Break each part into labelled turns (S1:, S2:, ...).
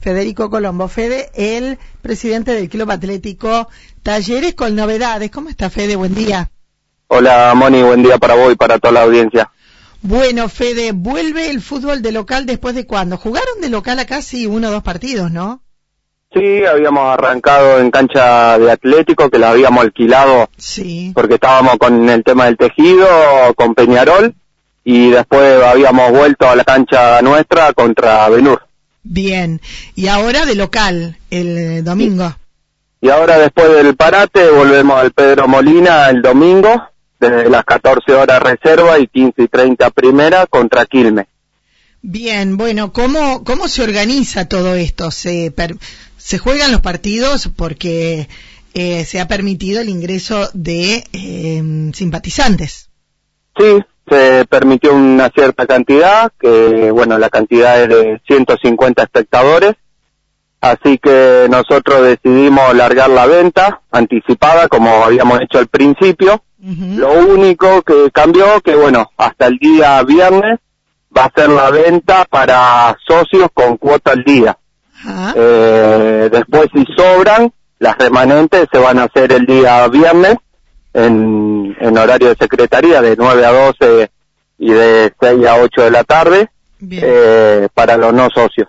S1: Federico Colombo. Fede, el presidente del Club Atlético Talleres con novedades. ¿Cómo está Fede? Buen día.
S2: Hola Moni, buen día para vos y para toda la audiencia.
S1: Bueno, Fede, vuelve el fútbol de local después de cuándo? Jugaron de local acá sí uno o dos partidos, ¿no?
S2: Sí, habíamos arrancado en cancha de Atlético, que la habíamos alquilado
S1: Sí.
S2: porque estábamos con el tema del tejido, con Peñarol, y después habíamos vuelto a la cancha nuestra contra Benur.
S1: Bien. Y ahora de local, el domingo.
S2: Y ahora después del parate volvemos al Pedro Molina el domingo, desde las 14 horas reserva y 15 y 30 primera contra Quilmes.
S1: Bien, bueno, ¿cómo, cómo se organiza todo esto? ¿Se, per- se juegan los partidos porque eh, se ha permitido el ingreso de eh, simpatizantes?
S2: Sí, se permitió una cierta cantidad, que bueno, la cantidad es de 150 espectadores, así que nosotros decidimos largar la venta anticipada como habíamos hecho al principio. Lo único que cambió, que bueno, hasta el día viernes va a ser la venta para socios con cuota al día. Eh, después si sobran, las remanentes se van a hacer el día viernes en, en horario de secretaría de 9 a 12 y de 6 a 8 de la tarde eh, para los no socios.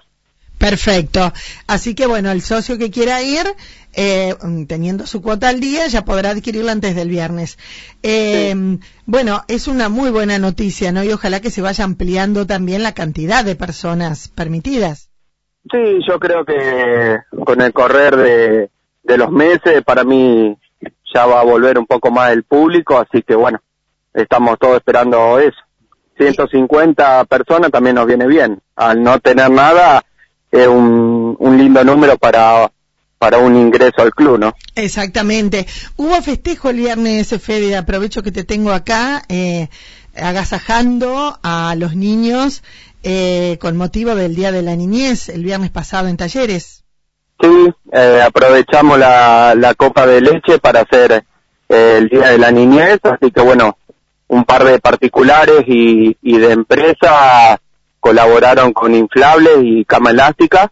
S1: Perfecto. Así que bueno, el socio que quiera ir, eh, mm, teniendo su cuota al día, ya podrá adquirirla antes del viernes. Eh, Bueno, es una muy buena noticia, ¿no? Y ojalá que se vaya ampliando también la cantidad de personas permitidas.
S2: Sí, yo creo que con el correr de, de los meses, para mí ya va a volver un poco más el público, así que bueno, estamos todos esperando eso. 150 personas también nos viene bien. Al no tener nada, es un, un lindo número para, para un ingreso al club, ¿no?
S1: Exactamente. Hubo festejo el viernes, Fede, aprovecho que te tengo acá, eh, agasajando a los niños eh, con motivo del Día de la Niñez, el viernes pasado en Talleres.
S2: Sí, eh, aprovechamos la, la copa de leche para hacer eh, el Día de la Niñez, así que bueno, un par de particulares y, y de empresas colaboraron con inflables y cama elástica,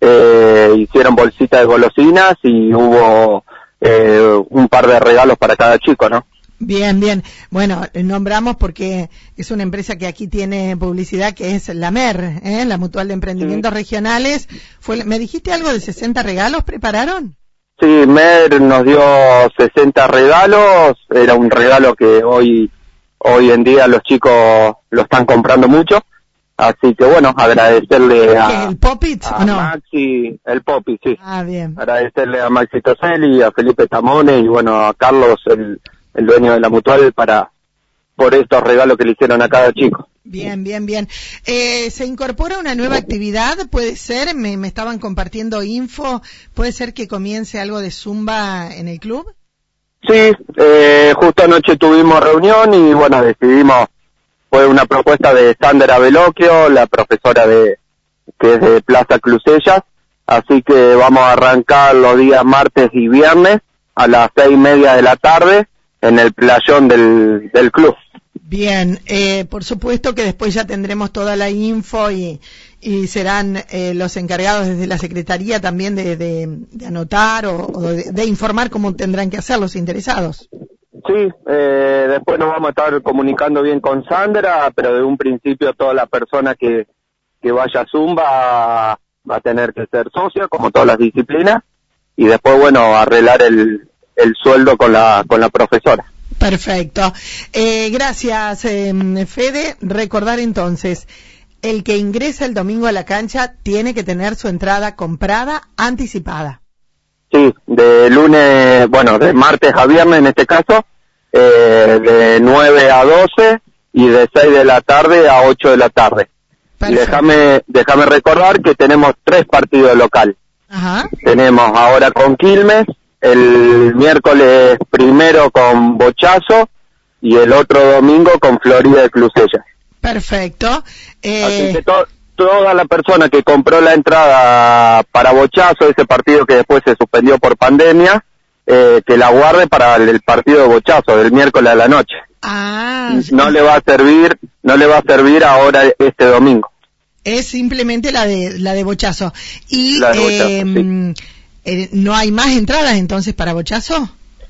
S2: eh, hicieron bolsitas de golosinas y hubo eh, un par de regalos para cada chico, ¿no?
S1: Bien, bien. Bueno, nombramos porque es una empresa que aquí tiene publicidad que es la MER, ¿eh? la Mutual de Emprendimientos Regionales. Fue, ¿Me dijiste algo de 60 regalos prepararon?
S2: Sí, Mer nos dio 60 regalos, era un regalo que hoy, hoy en día los chicos lo están comprando mucho, así que bueno, agradecerle
S1: ¿Qué,
S2: a,
S1: ¿El Popit
S2: a
S1: no?
S2: Maxi, el Popi, sí,
S1: Ah, bien.
S2: agradecerle a Maxi Toselli, a Felipe Tamone y bueno, a Carlos, el, el dueño de la mutual, para, por estos regalos que le hicieron a cada chico.
S1: Bien, bien, bien. Eh, ¿Se incorpora una nueva actividad? ¿Puede ser? Me, me estaban compartiendo info. ¿Puede ser que comience algo de Zumba en el club?
S2: Sí, eh, justo anoche tuvimos reunión y bueno, decidimos, fue una propuesta de Sandra Veloquio, la profesora de, que es de Plaza Clusellas, así que vamos a arrancar los días martes y viernes a las seis y media de la tarde en el playón del, del club.
S1: Bien, eh, por supuesto que después ya tendremos toda la info y, y serán eh, los encargados desde la Secretaría también de, de- de anotar o, o de, de informar cómo tendrán que hacer los interesados.
S2: Sí, eh, después nos vamos a estar comunicando bien con Sandra, pero de un principio toda la persona que, que vaya a Zumba va a tener que ser socia, como todas las disciplinas, y después, bueno, arreglar el, el sueldo con la, con la profesora.
S1: Perfecto. Eh, gracias, eh, Fede. Recordar entonces, el que ingresa el domingo a la cancha tiene que tener su entrada comprada anticipada.
S2: Sí, de lunes, bueno, de martes a viernes en este caso, eh, de 9 a 12 y de 6 de la tarde a 8 de la tarde. Déjame, déjame recordar que tenemos tres partidos local.
S1: Ajá.
S2: Tenemos ahora con Quilmes, el miércoles primero con Bochazo y el otro domingo con Florida de Clusella.
S1: Perfecto.
S2: Así
S1: Eh,
S2: que to- toda la persona que compró la entrada para Bochazo, ese partido que después se suspendió por pandemia, eh, que la guarde para el, partido de Bochazo del miércoles a la noche.
S1: ah,
S2: No le va a servir, no le va a servir ahora este domingo.
S1: Es simplemente la de la de Bochazo. Y
S2: La de Bochazo,
S1: eh, eh, no hay más entradas entonces para Bochazo.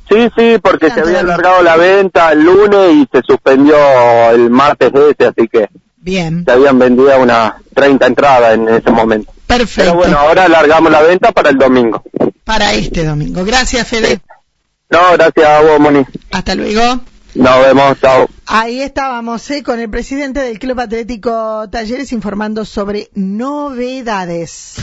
S2: Sí, sí, porque se había alargado la venta el lunes y se suspendió el martes ese, así que
S1: Bien,
S2: se habían vendido unas 30 entradas en ese momento.
S1: perfecto.
S2: Pero bueno, ahora alargamos la venta para el domingo.
S1: Para este domingo. Gracias, Fede.
S2: No, gracias a vos, Moni.
S1: Hasta luego.
S2: Nos vemos, chao.
S1: Ahí estábamos ¿eh? con el presidente del Club Atlético Talleres informando sobre novedades.